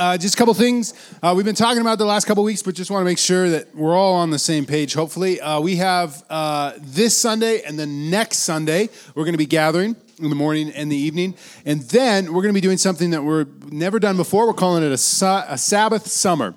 Uh, just a couple things uh, we've been talking about the last couple weeks, but just want to make sure that we're all on the same page. Hopefully, uh, we have uh, this Sunday and the next Sunday we're going to be gathering in the morning and the evening, and then we're going to be doing something that we're never done before. We're calling it a, a Sabbath summer.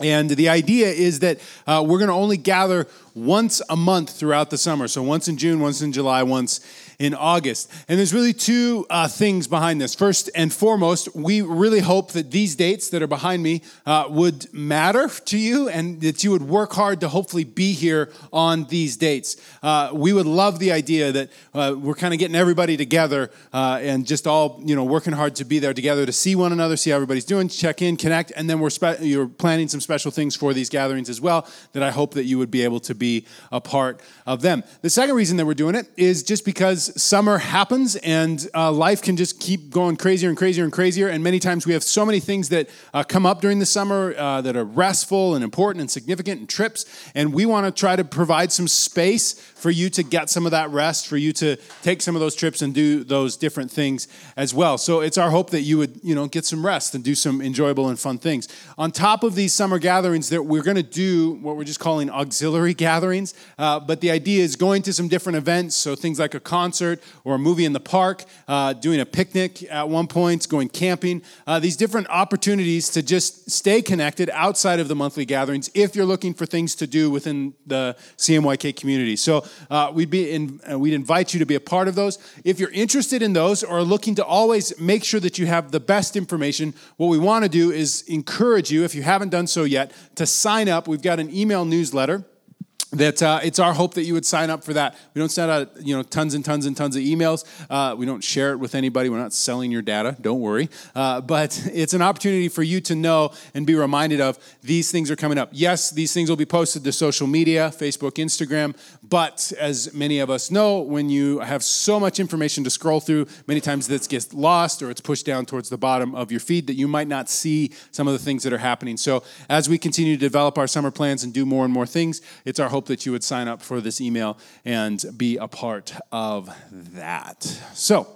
And the idea is that uh, we're going to only gather once a month throughout the summer. So once in June, once in July, once in August. And there's really two uh, things behind this. First and foremost, we really hope that these dates that are behind me uh, would matter to you and that you would work hard to hopefully be here on these dates. Uh, we would love the idea that uh, we're kind of getting everybody together uh, and just all, you know, working hard to be there together to see one another, see how everybody's doing, check in, connect, and then we're spe- you're planning some special things for these gatherings as well that I hope that you would be able to be a part of them. The second reason that we're doing it is just because summer happens and uh, life can just keep going crazier and crazier and crazier. And many times we have so many things that uh, come up during the summer uh, that are restful and important and significant and trips. And we want to try to provide some space for you to get some of that rest, for you to take some of those trips and do those different things as well. So it's our hope that you would, you know, get some rest and do some enjoyable and fun things. On top of these summer gatherings, that we're going to do what we're just calling auxiliary gatherings. Uh, but the idea is going to some different events, so things like a concert or a movie in the park, uh, doing a picnic at one point, going camping. Uh, these different opportunities to just stay connected outside of the monthly gatherings if you're looking for things to do within the CMYK community. So uh, we'd be in, uh, we'd invite you to be a part of those. If you're interested in those or looking to always make sure that you have the best information, what we want to do is encourage you, if you haven't done so yet, to sign up. We've got an email newsletter that uh, it's our hope that you would sign up for that. We don't send out you know tons and tons and tons of emails. Uh, we don't share it with anybody. We're not selling your data. Don't worry. Uh, but it's an opportunity for you to know and be reminded of these things are coming up. Yes, these things will be posted to social media, Facebook, Instagram. But as many of us know, when you have so much information to scroll through, many times this gets lost or it's pushed down towards the bottom of your feed that you might not see some of the things that are happening. So as we continue to develop our summer plans and do more and more things, it's our hope that you would sign up for this email and be a part of that. So,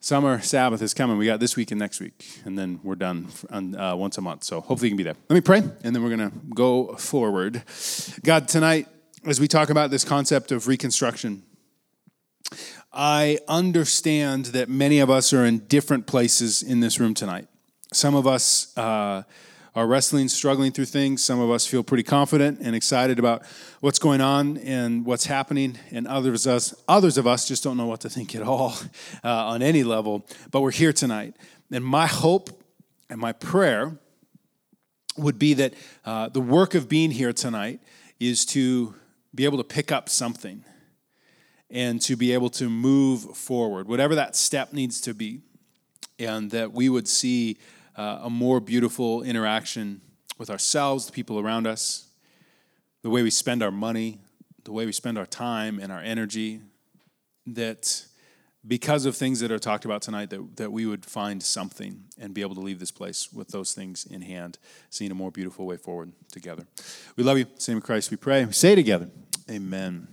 summer Sabbath is coming. We got this week and next week, and then we're done on, uh, once a month. So, hopefully, you can be there. Let me pray, and then we're going to go forward. God, tonight, as we talk about this concept of reconstruction, I understand that many of us are in different places in this room tonight. Some of us, uh, are wrestling, struggling through things. Some of us feel pretty confident and excited about what's going on and what's happening, and others us, others of us just don't know what to think at all uh, on any level. But we're here tonight, and my hope and my prayer would be that uh, the work of being here tonight is to be able to pick up something and to be able to move forward, whatever that step needs to be, and that we would see uh, a more beautiful interaction with ourselves, the people around us, the way we spend our money, the way we spend our time and our energy, that because of things that are talked about tonight, that, that we would find something and be able to leave this place with those things in hand, seeing a more beautiful way forward together. We love you. Same Christ, we pray. We say together, Amen.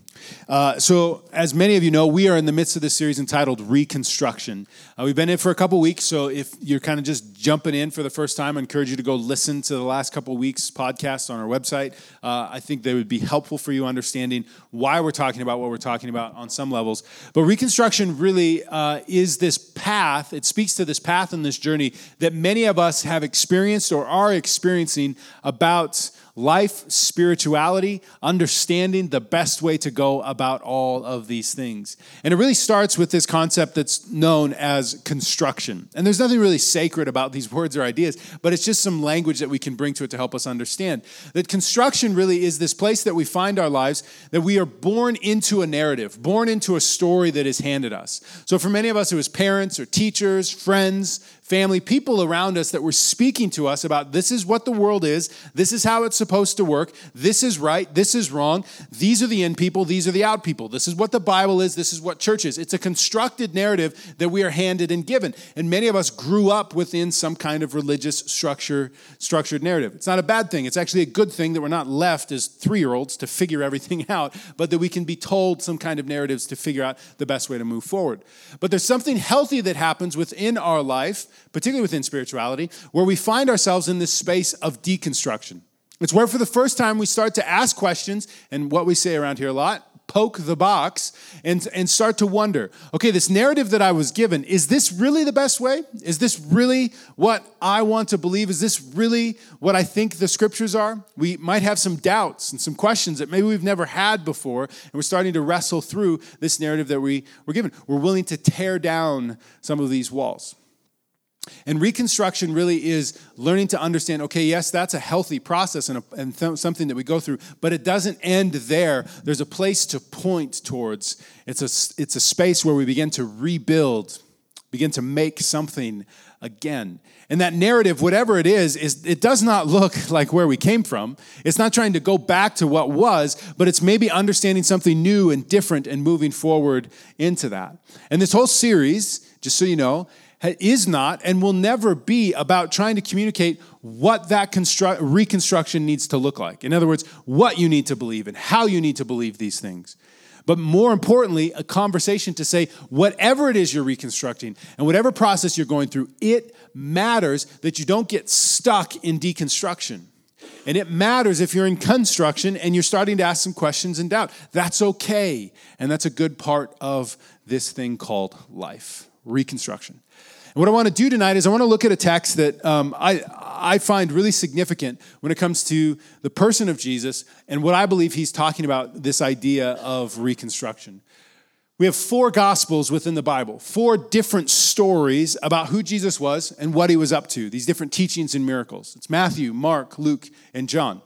Uh, so, as many of you know, we are in the midst of this series entitled Reconstruction. Uh, we've been in for a couple weeks, so if you're kind of just jumping in for the first time, I encourage you to go listen to the last couple weeks' podcasts on our website. Uh, I think they would be helpful for you understanding why we're talking about what we're talking about on some levels. But Reconstruction really uh, is this path, it speaks to this path and this journey that many of us have experienced or are experiencing about life, spirituality, understanding the best way to go about all of these things. And it really starts with this concept that's known as construction. And there's nothing really sacred about these words or ideas, but it's just some language that we can bring to it to help us understand. That construction really is this place that we find our lives, that we are born into a narrative, born into a story that is handed us. So for many of us, it was parents or teachers, friends, family, people around us that were speaking to us about this is what the world is, this is how it's supposed to work, this is right, this is wrong, these are the in people, these are the out people, this is what the Bible is, this is what church is. It's a constructed narrative that we are handed and given. And many of us grew up within some kind of religious structure, structured narrative. It's not a bad thing. It's actually a good thing that we're not left as three year olds to figure everything out, but that we can be told some kind of narratives to figure out the best way to move forward. But there's something healthy that happens within our life particularly within spirituality, where we find ourselves in this space of deconstruction. It's where, for the first time, we start to ask questions, and what we say around here a lot poke the box and, and start to wonder okay, this narrative that I was given, is this really the best way? Is this really what I want to believe? Is this really what I think the scriptures are? We might have some doubts and some questions that maybe we've never had before, and we're starting to wrestle through this narrative that we were given. We're willing to tear down some of these walls. And reconstruction really is learning to understand okay, yes, that's a healthy process and, a, and th- something that we go through, but it doesn't end there. There's a place to point towards. It's a, it's a space where we begin to rebuild, begin to make something again. And that narrative, whatever it is, is it does not look like where we came from. It's not trying to go back to what was, but it's maybe understanding something new and different and moving forward into that. And this whole series, just so you know, is not and will never be about trying to communicate what that constru- reconstruction needs to look like. In other words, what you need to believe and how you need to believe these things. But more importantly, a conversation to say, whatever it is you're reconstructing and whatever process you're going through, it matters that you don't get stuck in deconstruction. And it matters if you're in construction and you're starting to ask some questions and doubt. That's okay. And that's a good part of this thing called life reconstruction. And what I want to do tonight is I want to look at a text that um, I, I find really significant when it comes to the person of Jesus and what I believe he's talking about this idea of reconstruction. We have four gospels within the Bible, four different stories about who Jesus was and what he was up to, these different teachings and miracles. It's Matthew, Mark, Luke, and John.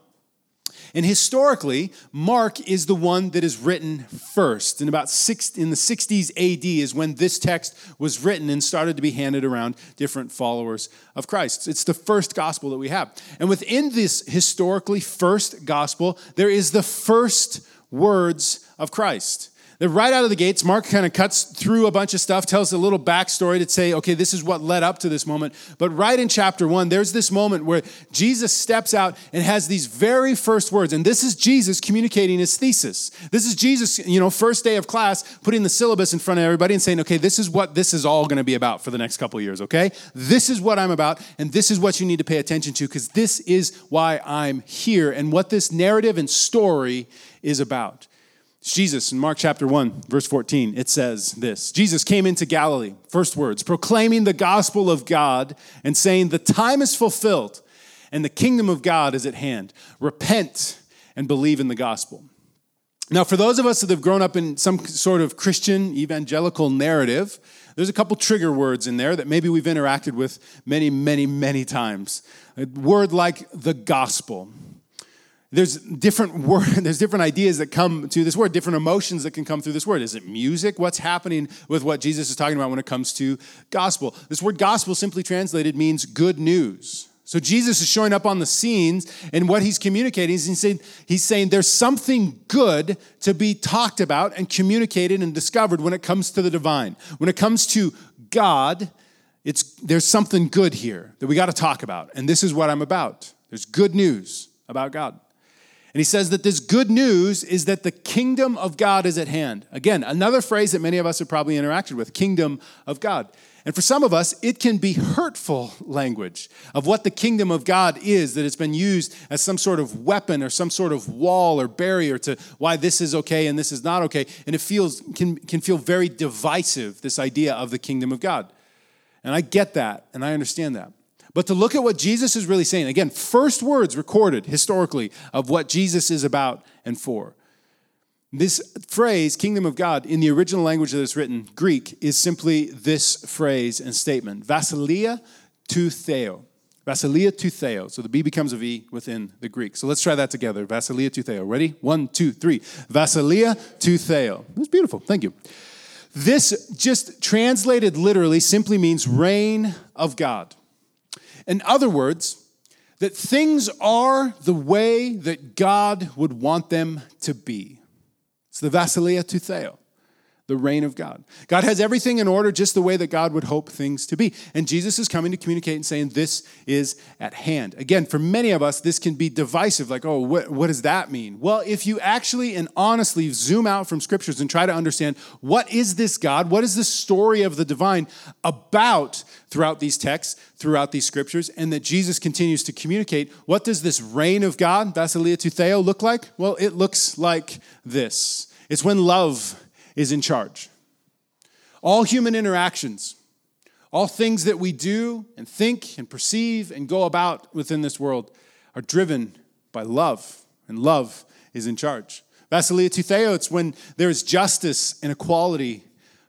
And historically, Mark is the one that is written first. In about six, in the 60s AD is when this text was written and started to be handed around different followers of Christ. It's the first gospel that we have. And within this historically first gospel, there is the first words of Christ. Right out of the gates, Mark kind of cuts through a bunch of stuff, tells a little backstory to say, okay, this is what led up to this moment. But right in chapter one, there's this moment where Jesus steps out and has these very first words. And this is Jesus communicating his thesis. This is Jesus, you know, first day of class, putting the syllabus in front of everybody and saying, okay, this is what this is all going to be about for the next couple years, okay? This is what I'm about, and this is what you need to pay attention to, because this is why I'm here and what this narrative and story is about. Jesus in Mark chapter 1, verse 14, it says this Jesus came into Galilee, first words, proclaiming the gospel of God and saying, The time is fulfilled and the kingdom of God is at hand. Repent and believe in the gospel. Now, for those of us that have grown up in some sort of Christian evangelical narrative, there's a couple trigger words in there that maybe we've interacted with many, many, many times. A word like the gospel there's different word, there's different ideas that come to this word, different emotions that can come through this word. Is it music? What's happening with what Jesus is talking about when it comes to gospel? This word gospel simply translated means good news. So Jesus is showing up on the scenes, and what he's communicating is he's saying, he's saying there's something good to be talked about and communicated and discovered when it comes to the divine. When it comes to God, it's there's something good here that we got to talk about. And this is what I'm about. There's good news about God. And he says that this good news is that the kingdom of God is at hand. Again, another phrase that many of us have probably interacted with kingdom of God. And for some of us, it can be hurtful language of what the kingdom of God is, that it's been used as some sort of weapon or some sort of wall or barrier to why this is okay and this is not okay. And it feels can, can feel very divisive, this idea of the kingdom of God. And I get that and I understand that. But to look at what Jesus is really saying, again, first words recorded historically of what Jesus is about and for. This phrase, kingdom of God, in the original language that it's written, Greek, is simply this phrase and statement Vasilia to Theo. Vasilia to Theo. So the B becomes a V within the Greek. So let's try that together. Vasilia to Theo. Ready? One, two, three. Vasilia to Theo. That's beautiful. Thank you. This just translated literally simply means reign of God. In other words, that things are the way that God would want them to be. It's the Vasilia to Theo. The reign of God. God has everything in order just the way that God would hope things to be. And Jesus is coming to communicate and saying, This is at hand. Again, for many of us, this can be divisive like, oh, what, what does that mean? Well, if you actually and honestly zoom out from scriptures and try to understand what is this God, what is the story of the divine about throughout these texts, throughout these scriptures, and that Jesus continues to communicate, what does this reign of God, Basileia to Theo, look like? Well, it looks like this. It's when love is in charge. All human interactions, all things that we do and think and perceive and go about within this world are driven by love, and love is in charge. Basileia to Theo, it's when there is justice and equality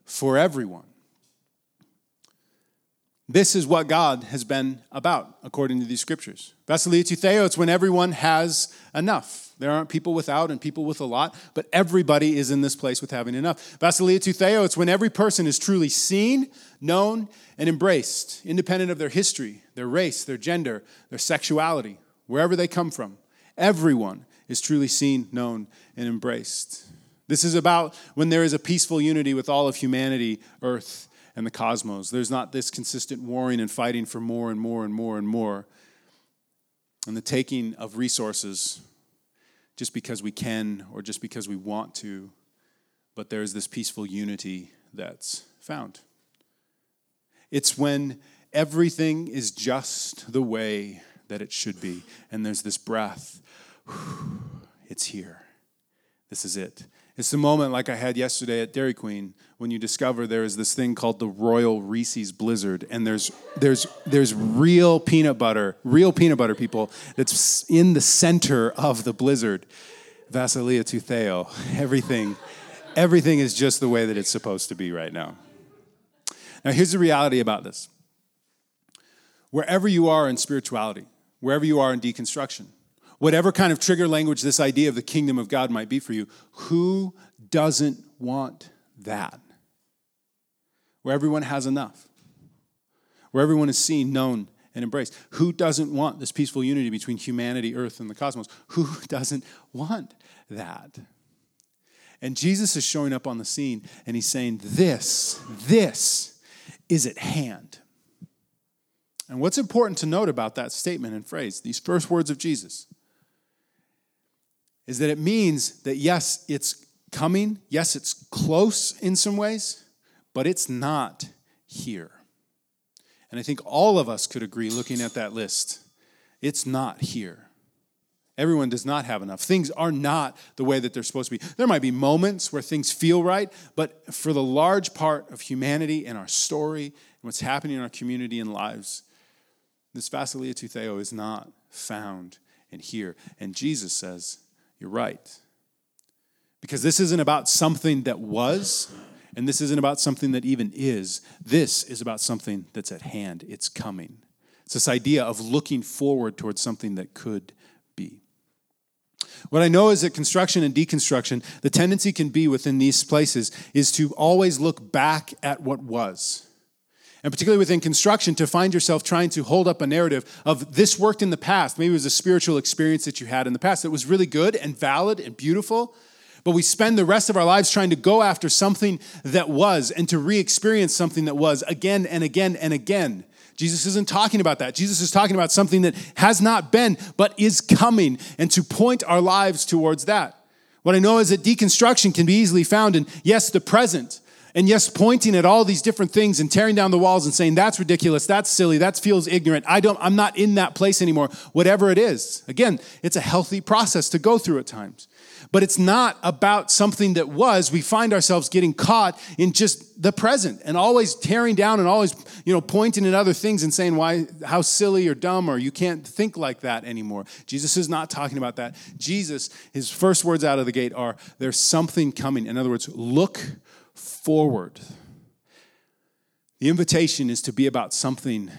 for everyone. This is what God has been about, according to these scriptures. Basileia Theo, it's when everyone has enough. There aren't people without and people with a lot, but everybody is in this place with having enough. Basileia Theo, it's when every person is truly seen, known, and embraced, independent of their history, their race, their gender, their sexuality, wherever they come from. Everyone is truly seen, known, and embraced. This is about when there is a peaceful unity with all of humanity, earth, and the cosmos. There's not this consistent warring and fighting for more and more and more and more, and the taking of resources just because we can or just because we want to, but there's this peaceful unity that's found. It's when everything is just the way that it should be, and there's this breath. It's here. This is it. It's the moment like I had yesterday at Dairy Queen when you discover there is this thing called the Royal Reese's Blizzard, and there's there's there's real peanut butter, real peanut butter people that's in the center of the blizzard. Basileia to Theo. Everything, everything is just the way that it's supposed to be right now. Now here's the reality about this. Wherever you are in spirituality, wherever you are in deconstruction, whatever kind of trigger language this idea of the kingdom of God might be for you, who doesn't want that? Where everyone has enough, where everyone is seen, known, and embraced. Who doesn't want this peaceful unity between humanity, earth, and the cosmos? Who doesn't want that? And Jesus is showing up on the scene and he's saying, This, this is at hand. And what's important to note about that statement and phrase, these first words of Jesus, is that it means that yes, it's coming, yes, it's close in some ways, but it's not here. And I think all of us could agree looking at that list, it's not here. Everyone does not have enough. Things are not the way that they're supposed to be. There might be moments where things feel right, but for the large part of humanity and our story and what's happening in our community and lives, this Basileia to Theo is not found in here. And Jesus says, you're right. Because this isn't about something that was, and this isn't about something that even is. This is about something that's at hand, it's coming. It's this idea of looking forward towards something that could be. What I know is that construction and deconstruction, the tendency can be within these places is to always look back at what was and particularly within construction, to find yourself trying to hold up a narrative of this worked in the past. Maybe it was a spiritual experience that you had in the past that was really good and valid and beautiful. But we spend the rest of our lives trying to go after something that was and to re experience something that was again and again and again. Jesus isn't talking about that. Jesus is talking about something that has not been, but is coming, and to point our lives towards that. What I know is that deconstruction can be easily found in, yes, the present, and yes, pointing at all these different things and tearing down the walls and saying, that's ridiculous, that's silly, that feels ignorant. I don't, I'm not in that place anymore, whatever it is. Again, it's a healthy process to go through at times. But it's not about something that was. We find ourselves getting caught in just the present and always tearing down and always, you know, pointing at other things and saying why how silly or dumb or you can't think like that anymore. Jesus is not talking about that. Jesus, his first words out of the gate are there's something coming. In other words, look forward. The invitation is to be about something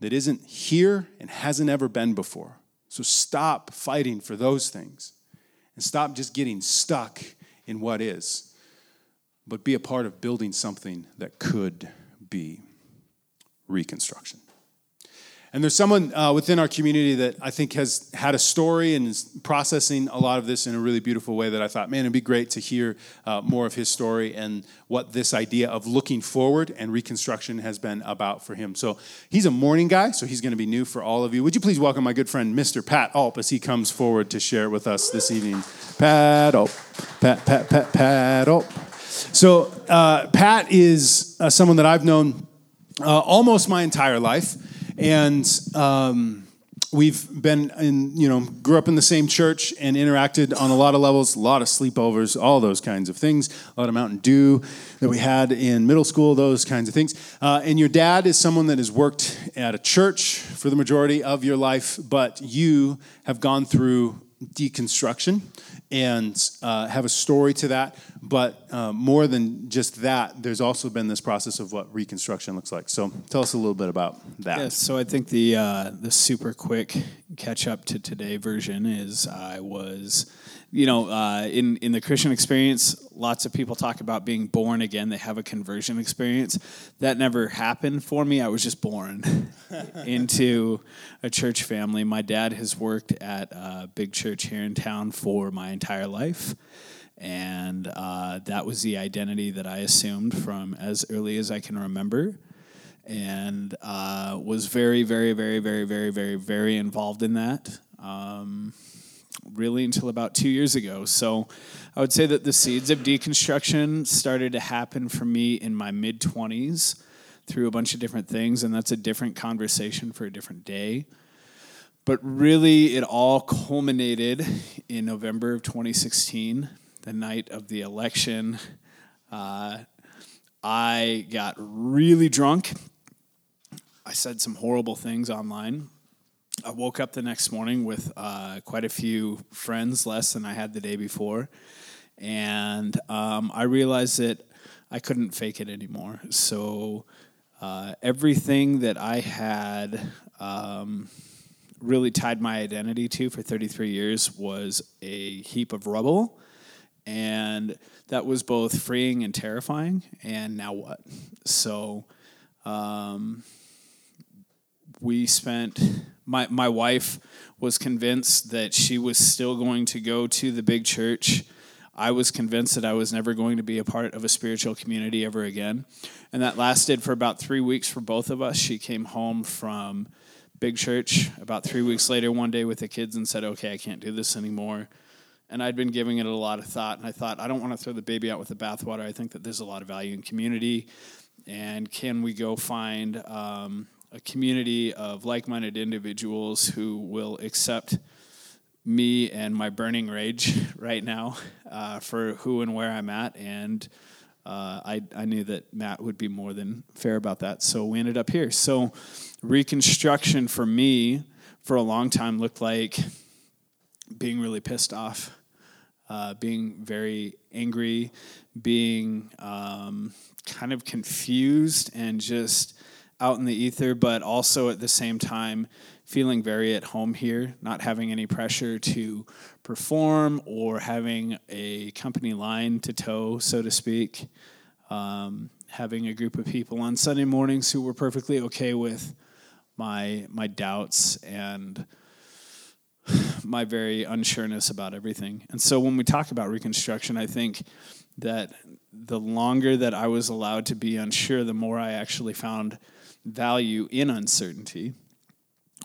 that isn't here and hasn't ever been before. So stop fighting for those things and stop just getting stuck in what is, but be a part of building something that could be reconstruction. And there's someone uh, within our community that I think has had a story and is processing a lot of this in a really beautiful way that I thought, man, it'd be great to hear uh, more of his story and what this idea of looking forward and reconstruction has been about for him. So he's a morning guy, so he's going to be new for all of you. Would you please welcome my good friend, Mr. Pat Alp, as he comes forward to share with us this evening? Pat Alp. Pat, Pat, Pat, Pat Alp. So uh, Pat is uh, someone that I've known uh, almost my entire life and um, we've been in you know grew up in the same church and interacted on a lot of levels a lot of sleepovers all those kinds of things a lot of mountain dew that we had in middle school those kinds of things. Uh, and your dad is someone that has worked at a church for the majority of your life but you have gone through deconstruction and uh, have a story to that. But uh, more than just that, there's also been this process of what reconstruction looks like. So tell us a little bit about that. Yes, so I think the uh, the super quick catch up to today version is I was you know, uh, in in the Christian experience, lots of people talk about being born again. They have a conversion experience. That never happened for me. I was just born into a church family. My dad has worked at a big church here in town for my entire life, and uh, that was the identity that I assumed from as early as I can remember. And uh, was very, very, very, very, very, very, very involved in that. Um, really until about two years ago. So I would say that the seeds of deconstruction started to happen for me in my mid 20s through a bunch of different things, and that's a different conversation for a different day. But really, it all culminated in November of 2016, the night of the election. Uh, I got really drunk. I said some horrible things online. I woke up the next morning with uh, quite a few friends less than I had the day before, and um, I realized that I couldn't fake it anymore. So uh, everything that I had um, really tied my identity to for 33 years was a heap of rubble, and that was both freeing and terrifying. And now what? So. Um, we spent my my wife was convinced that she was still going to go to the big church. I was convinced that I was never going to be a part of a spiritual community ever again. And that lasted for about 3 weeks for both of us. She came home from big church about 3 weeks later one day with the kids and said, "Okay, I can't do this anymore." And I'd been giving it a lot of thought, and I thought, I don't want to throw the baby out with the bathwater. I think that there's a lot of value in community, and can we go find um, a community of like minded individuals who will accept me and my burning rage right now uh, for who and where I'm at. And uh, I, I knew that Matt would be more than fair about that. So we ended up here. So, reconstruction for me for a long time looked like being really pissed off, uh, being very angry, being um, kind of confused, and just out in the ether, but also at the same time feeling very at home here, not having any pressure to perform or having a company line to toe, so to speak. Um, having a group of people on Sunday mornings who were perfectly okay with my my doubts and my very unsureness about everything. And so when we talk about reconstruction, I think that the longer that I was allowed to be unsure, the more I actually found value in uncertainty.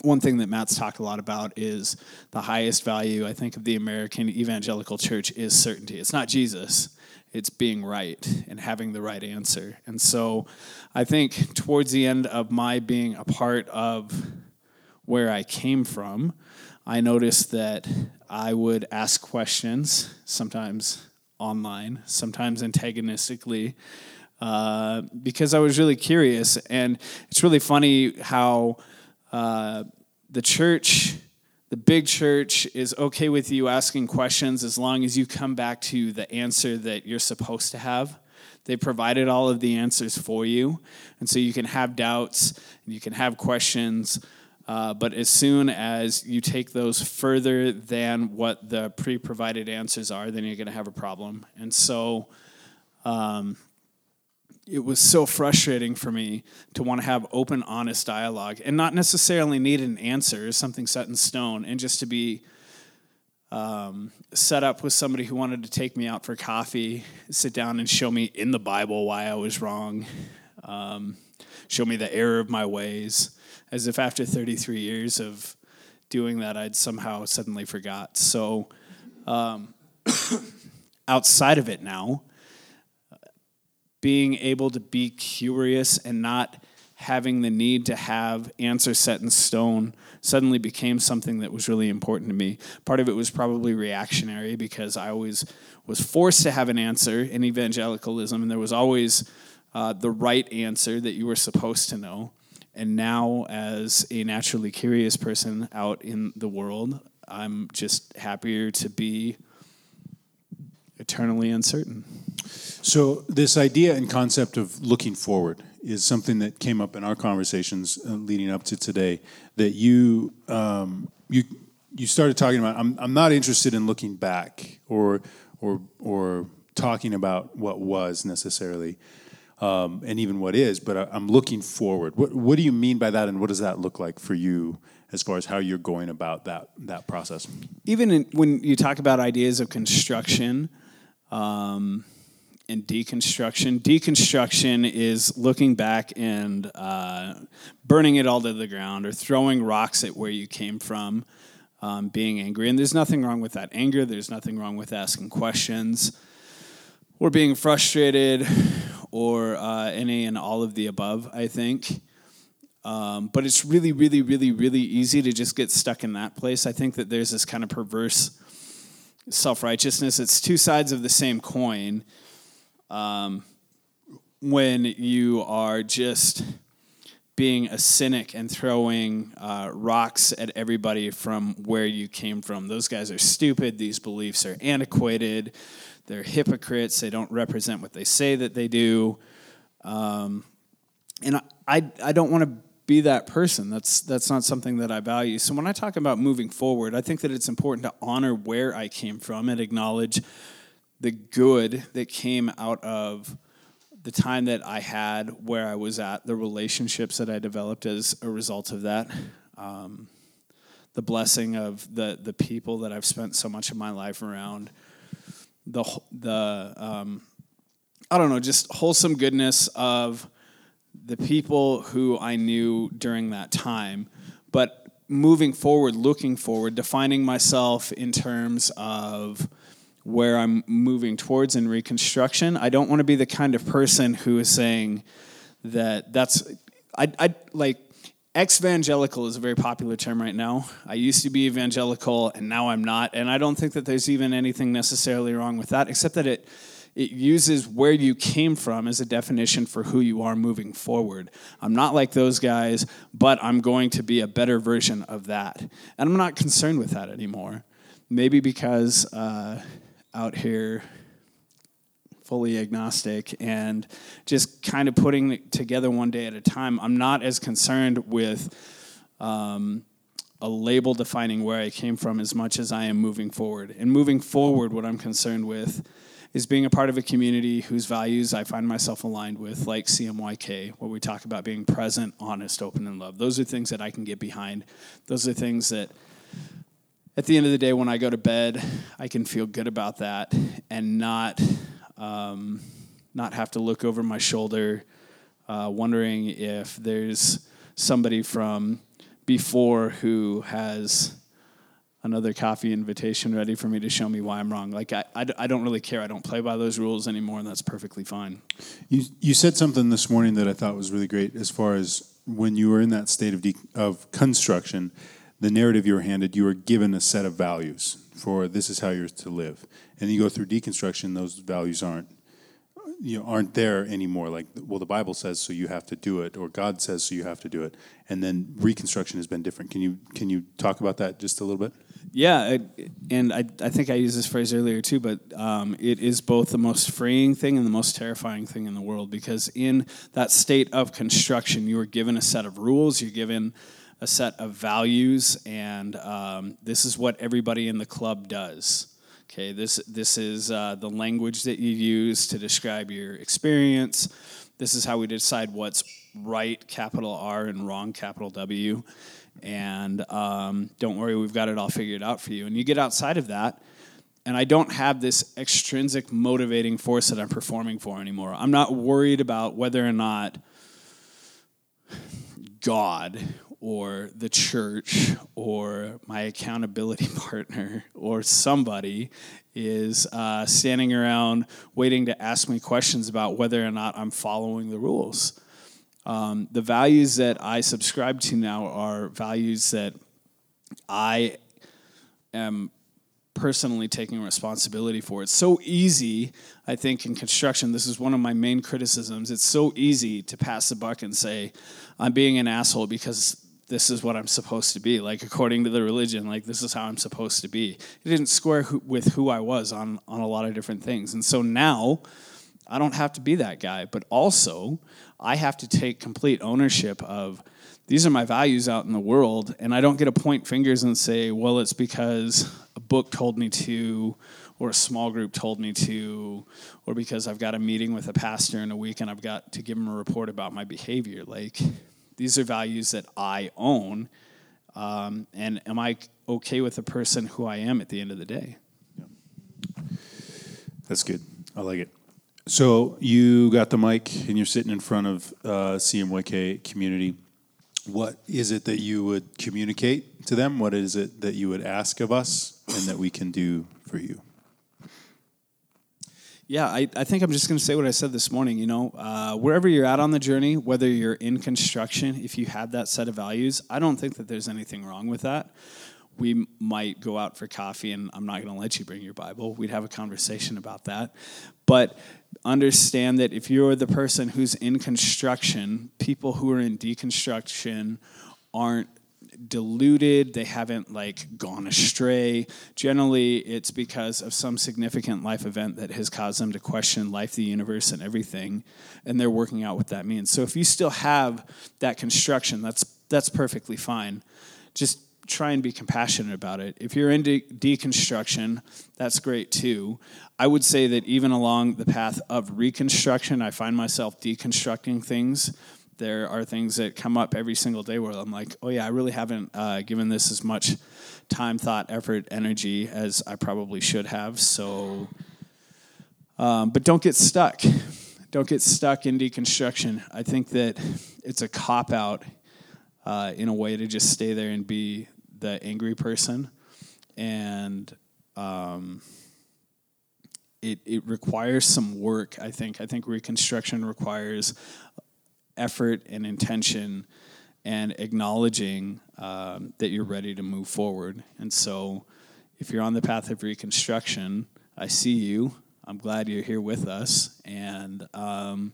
One thing that Matt's talked a lot about is the highest value, I think, of the American evangelical church is certainty. It's not Jesus, it's being right and having the right answer. And so I think towards the end of my being a part of where I came from, I noticed that I would ask questions, sometimes online, sometimes antagonistically, uh, because I was really curious. And it's really funny how uh, the church, the big church, is okay with you asking questions as long as you come back to the answer that you're supposed to have. They provided all of the answers for you. And so you can have doubts and you can have questions. Uh, but as soon as you take those further than what the pre provided answers are, then you're going to have a problem. And so um, it was so frustrating for me to want to have open, honest dialogue and not necessarily need an answer, something set in stone, and just to be um, set up with somebody who wanted to take me out for coffee, sit down and show me in the Bible why I was wrong, um, show me the error of my ways, as if after 33 years of doing that, I'd somehow suddenly forgot. So, um, outside of it now, being able to be curious and not having the need to have answers set in stone suddenly became something that was really important to me. Part of it was probably reactionary because I always was forced to have an answer in evangelicalism, and there was always uh, the right answer that you were supposed to know. And now, as a naturally curious person out in the world, I'm just happier to be eternally uncertain. So, this idea and concept of looking forward is something that came up in our conversations uh, leading up to today. That you um, you you started talking about. I'm I'm not interested in looking back or or or talking about what was necessarily, um, and even what is. But I, I'm looking forward. What what do you mean by that, and what does that look like for you? As far as how you're going about that that process, even in, when you talk about ideas of construction, um, and deconstruction. Deconstruction is looking back and uh, burning it all to the ground or throwing rocks at where you came from, um, being angry. And there's nothing wrong with that anger, there's nothing wrong with asking questions or being frustrated or uh, any and all of the above, I think. Um, but it's really, really, really, really easy to just get stuck in that place. I think that there's this kind of perverse self righteousness. It's two sides of the same coin um, when you are just being a cynic and throwing uh, rocks at everybody from where you came from. Those guys are stupid. These beliefs are antiquated. They're hypocrites. They don't represent what they say that they do. Um, and I, I, I don't want to be that person. That's that's not something that I value. So when I talk about moving forward, I think that it's important to honor where I came from and acknowledge the good that came out of the time that I had where I was at, the relationships that I developed as a result of that, um, the blessing of the the people that I've spent so much of my life around, the the um, I don't know, just wholesome goodness of the people who I knew during that time, but moving forward, looking forward, defining myself in terms of where I'm moving towards in reconstruction. I don't want to be the kind of person who is saying that that's I I like evangelical is a very popular term right now. I used to be evangelical and now I'm not, and I don't think that there's even anything necessarily wrong with that, except that it it uses where you came from as a definition for who you are moving forward. I'm not like those guys, but I'm going to be a better version of that, and I'm not concerned with that anymore. Maybe because. Uh, out here fully agnostic and just kind of putting it together one day at a time. I'm not as concerned with um, a label defining where I came from as much as I am moving forward. And moving forward, what I'm concerned with is being a part of a community whose values I find myself aligned with, like CMYK, where we talk about being present, honest, open, and love. Those are things that I can get behind. Those are things that at the end of the day, when I go to bed, I can feel good about that and not um, not have to look over my shoulder, uh, wondering if there's somebody from before who has another coffee invitation ready for me to show me why I'm wrong. Like, I, I, I, don't really care. I don't play by those rules anymore, and that's perfectly fine. You, you said something this morning that I thought was really great as far as when you were in that state of, de- of construction the narrative you were handed, you were given a set of values for this is how you're to live. And you go through deconstruction, those values aren't you know, aren't there anymore. Like, well, the Bible says so, you have to do it, or God says so, you have to do it. And then reconstruction has been different. Can you can you talk about that just a little bit? Yeah, and I, I think I used this phrase earlier too, but um, it is both the most freeing thing and the most terrifying thing in the world because in that state of construction, you are given a set of rules, you're given a set of values, and um, this is what everybody in the club does. Okay, this this is uh, the language that you use to describe your experience. This is how we decide what's right, capital R, and wrong, capital W. And um, don't worry, we've got it all figured out for you. And you get outside of that, and I don't have this extrinsic motivating force that I'm performing for anymore. I'm not worried about whether or not God or the church or my accountability partner or somebody is uh, standing around waiting to ask me questions about whether or not I'm following the rules. Um, the values that I subscribe to now are values that I am personally taking responsibility for. It's so easy, I think, in construction. This is one of my main criticisms. It's so easy to pass the buck and say, I'm being an asshole because this is what I'm supposed to be. Like, according to the religion, like, this is how I'm supposed to be. It didn't square who, with who I was on, on a lot of different things. And so now, I don't have to be that guy, but also I have to take complete ownership of these are my values out in the world, and I don't get to point fingers and say, well, it's because a book told me to, or a small group told me to, or because I've got a meeting with a pastor in a week and I've got to give him a report about my behavior. Like, these are values that I own, um, and am I okay with the person who I am at the end of the day? That's good. I like it. So you got the mic and you're sitting in front of uh, CMYK community what is it that you would communicate to them? What is it that you would ask of us and that we can do for you? Yeah, I, I think I'm just going to say what I said this morning. You know, uh, wherever you're at on the journey, whether you're in construction, if you have that set of values, I don't think that there's anything wrong with that. We might go out for coffee, and I'm not going to let you bring your Bible. We'd have a conversation about that. But understand that if you're the person who's in construction, people who are in deconstruction aren't deluded, they haven't like gone astray. Generally, it's because of some significant life event that has caused them to question life, the universe, and everything, and they're working out what that means. So if you still have that construction, that's that's perfectly fine. Just try and be compassionate about it. If you're into deconstruction, that's great too. I would say that even along the path of reconstruction, I find myself deconstructing things. There are things that come up every single day where I'm like, oh yeah, I really haven't uh, given this as much time, thought, effort, energy as I probably should have. So, um, but don't get stuck. Don't get stuck in deconstruction. I think that it's a cop out uh, in a way to just stay there and be the angry person, and um, it it requires some work. I think. I think reconstruction requires effort and intention and acknowledging um, that you're ready to move forward. And so, if you're on the path of reconstruction, I see you. I'm glad you're here with us, and um,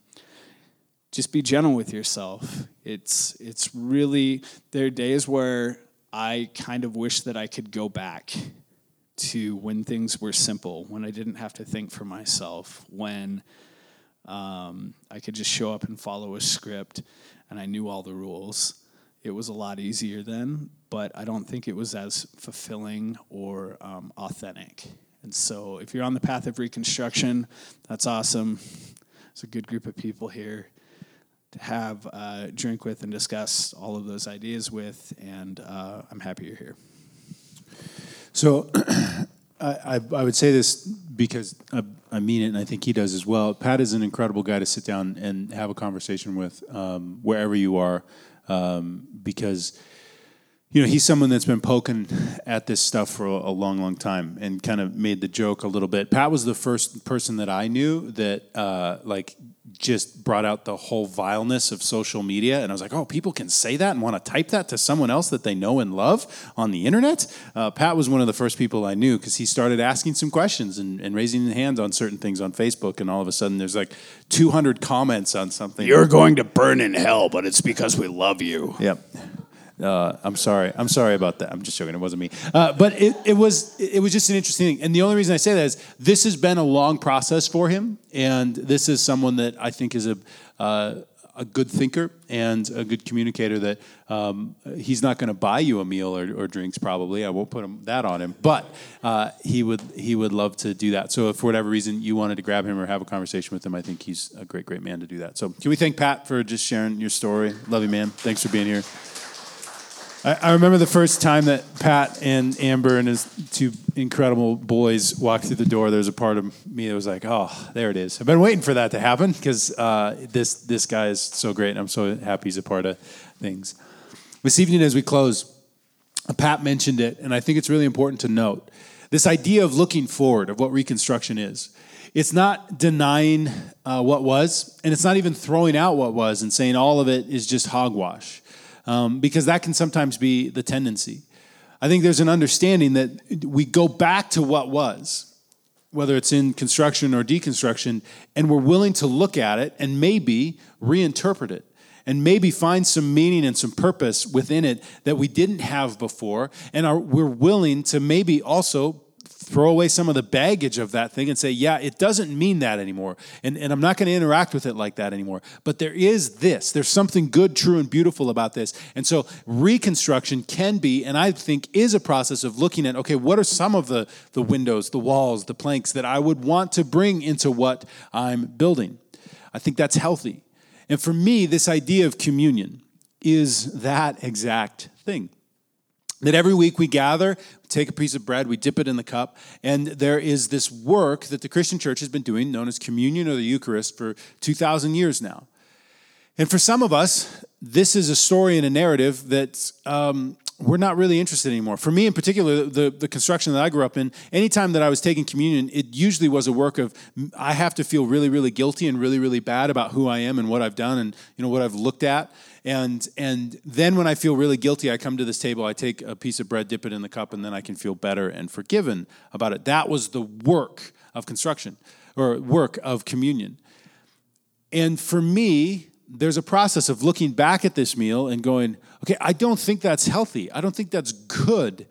just be gentle with yourself. It's it's really there are days where I kind of wish that I could go back to when things were simple, when I didn't have to think for myself, when um, I could just show up and follow a script and I knew all the rules. It was a lot easier then, but I don't think it was as fulfilling or um, authentic. And so, if you're on the path of reconstruction, that's awesome. It's a good group of people here have a drink with and discuss all of those ideas with, and uh, I'm happy you're here. So, I, I, would say this because I, I, mean it, and I think he does as well. Pat is an incredible guy to sit down and have a conversation with um, wherever you are, um, because you know he's someone that's been poking at this stuff for a, long, long time, and kind of made the joke a little bit. Pat was the first person that I knew that uh, like just brought out the whole vileness of social media. And I was like, oh, people can say that and want to type that to someone else that they know and love on the internet. Uh, Pat was one of the first people I knew because he started asking some questions and, and raising his hands on certain things on Facebook. And all of a sudden, there's like 200 comments on something. You're going to burn in hell, but it's because we love you. Yep. Uh, I'm sorry. I'm sorry about that. I'm just joking. It wasn't me. Uh, but it, it was it was just an interesting thing. And the only reason I say that is this has been a long process for him, and this is someone that I think is a uh, a good thinker and a good communicator that um, he's not going to buy you a meal or, or, drinks probably i won't put him, that on him but uh, he would he would love to do that so if for whatever reason you wanted to grab him or have a conversation with him i think he's a great great man to do that so can we thank pat for just sharing your story love you man thanks for being here I, I remember the first time that Pat and Amber and his two incredible boys walked through the door. There was a part of me that was like, "Oh, there it is." I've been waiting for that to happen because uh, this this guy is so great, and I'm so happy he's a part of things. This evening, as we close, Pat mentioned it, and I think it's really important to note this idea of looking forward of what Reconstruction is. It's not denying uh, what was, and it's not even throwing out what was and saying all of it is just hogwash um, because that can sometimes be the tendency. I think there's an understanding that we go back to what was, whether it's in construction or deconstruction, and we're willing to look at it and maybe reinterpret it and maybe find some meaning and some purpose within it that we didn't have before and are, we're willing to maybe also throw away some of the baggage of that thing and say, yeah, it doesn't mean that anymore. And, and I'm not going to interact with it like that anymore. But there is this. There's something good, true, and beautiful about this. And so reconstruction can be, and I think is a process of looking at, okay, what are some of the, the windows, the walls, the planks that I would want to bring into what I'm building? I think that's healthy. And for me, this idea of communion is that exact thing that every week we gather, take a piece of bread, we dip it in the cup, and there is this work that the Christian church has been doing, known as communion or the Eucharist, for 2,000 years now. And for some of us, this is a story and a narrative that um, we're not really interested anymore. For me in particular, the, the construction that I grew up in, anytime that I was taking communion, it usually was a work of I have to feel really, really guilty and really, really bad about who I am and what I've done and you know what I've looked at. And and then when I feel really guilty, I come to this table, I take a piece of bread, dip it in the cup, and then I can feel better and forgiven about it. That was the work of construction or work of communion. And for me, there's a process of looking back at this meal and going, okay, I don't think that's healthy. I don't think that's good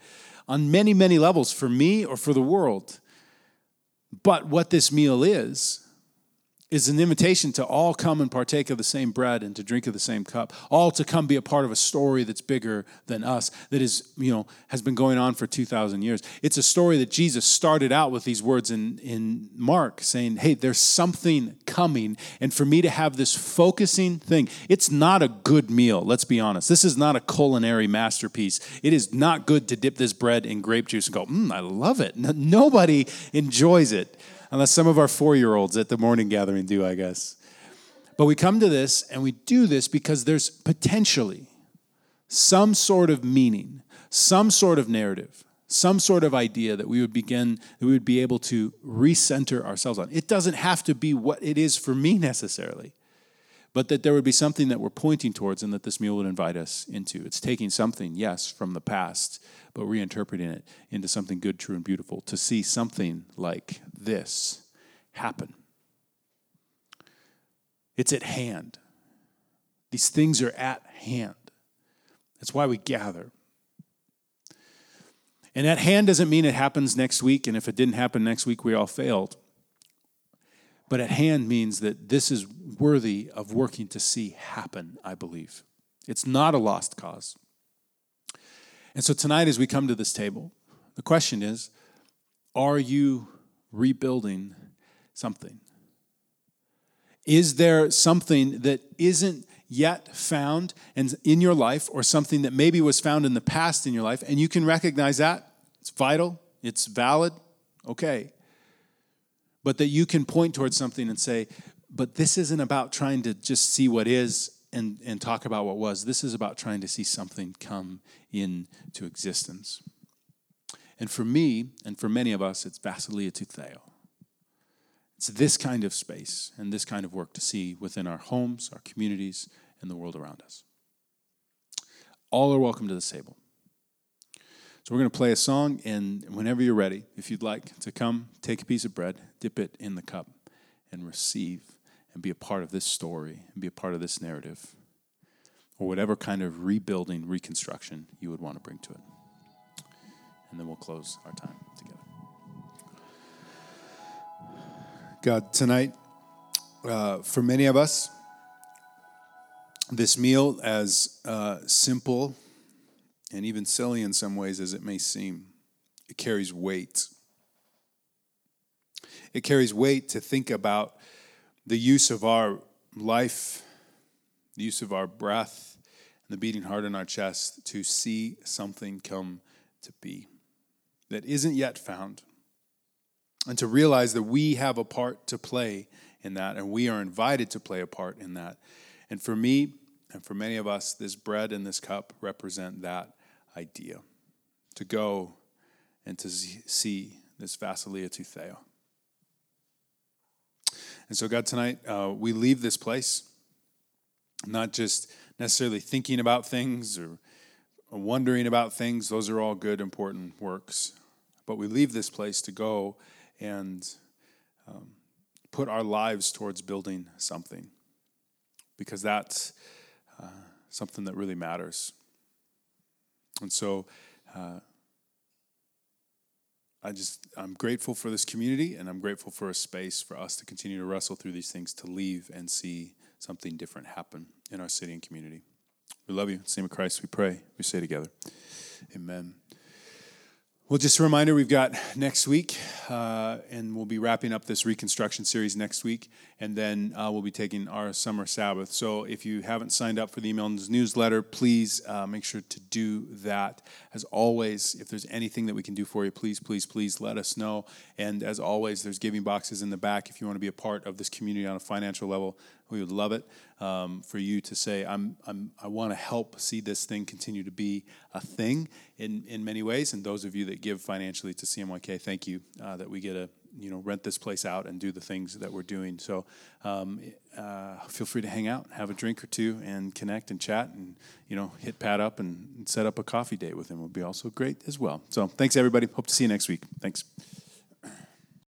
on many, many levels for me or for the world. But what this meal is, is an invitation to all come and partake of the same bread and to drink of the same cup all to come be a part of a story that's bigger than us that is you know has been going on for 2000 years. It's a story that jesus started out with these words in in mark saying hey there's something coming. And for me to have this focusing thing it's not a good meal let's be honest. This is not a culinary masterpiece. It is not good to dip this bread in grape juice and go mm, i love it. Nobody enjoys it unless some of our four year olds at the morning gathering do, I guess. But we come to this and we do this because there's potentially some sort of meaning, some sort of narrative, some sort of idea that we would begin, that we would be able to recenter ourselves on. It doesn't have to be what it is for me necessarily, but that there would be something that we're pointing towards and that this meal would invite us into. It's taking something, yes, from the past, but reinterpreting it into something good, true, and beautiful to see something like this happen. It's at hand. These things are at hand. That's why we gather. And at hand doesn't mean it happens next week, and if it didn't happen next week, we all failed. But at hand means that this is worthy of working to see happen, I believe. It's not a lost cause. And so tonight, as we come to this table, the question is are you rebuilding something? Is there something that isn't yet found in your life, or something that maybe was found in the past in your life, and you can recognize that? It's vital, it's valid, okay. But that you can point towards something and say, but this isn't about trying to just see what is and, and talk about what was. This is about trying to see something come into existence. And for me, and for many of us, it's Vasilia Tutheo. It's this kind of space and this kind of work to see within our homes, our communities, and the world around us. All are welcome to the table. So we're going to play a song, and whenever you're ready, if you'd like to come, take a piece of bread, dip it in the cup, and receive and be a part of this story and be a part of this narrative or whatever kind of rebuilding, reconstruction you would want to bring to it. And then we'll close our time together. God, tonight, uh, for many of us, this meal, as uh, simple and even silly in some ways as it may seem, it carries weight. It carries weight to think about the use of our life, the use of our breath, and the beating heart in our chest to see something come to be that isn't yet found. And to realize that we have a part to play in that, and we are invited to play a part in that. And for me, and for many of us, this bread and this cup represent that idea to go and to see this Vasilia to Theo. And so, God, tonight uh, we leave this place not just necessarily thinking about things or wondering about things, those are all good, important works. But we leave this place to go and um, put our lives towards building something because that's uh, something that really matters. And so, uh, I just, I'm grateful for this community and I'm grateful for a space for us to continue to wrestle through these things, to leave and see something different happen in our city and community. We love you. In the name of Christ, we pray. We say together, Amen. Well, just a reminder we've got next week, uh, and we'll be wrapping up this reconstruction series next week, and then uh, we'll be taking our summer Sabbath. So if you haven't signed up for the email newsletter, please uh, make sure to do that. As always, if there's anything that we can do for you, please, please, please let us know. And as always, there's giving boxes in the back if you want to be a part of this community on a financial level. We would love it um, for you to say, I'm, I'm, I want to help see this thing continue to be a thing in, in many ways. And those of you that give financially to CMYK, thank you uh, that we get to you know rent this place out and do the things that we're doing. So um, uh, feel free to hang out, have a drink or two, and connect and chat, and you know hit Pat up and set up a coffee date with him would be also great as well. So thanks everybody. Hope to see you next week. Thanks.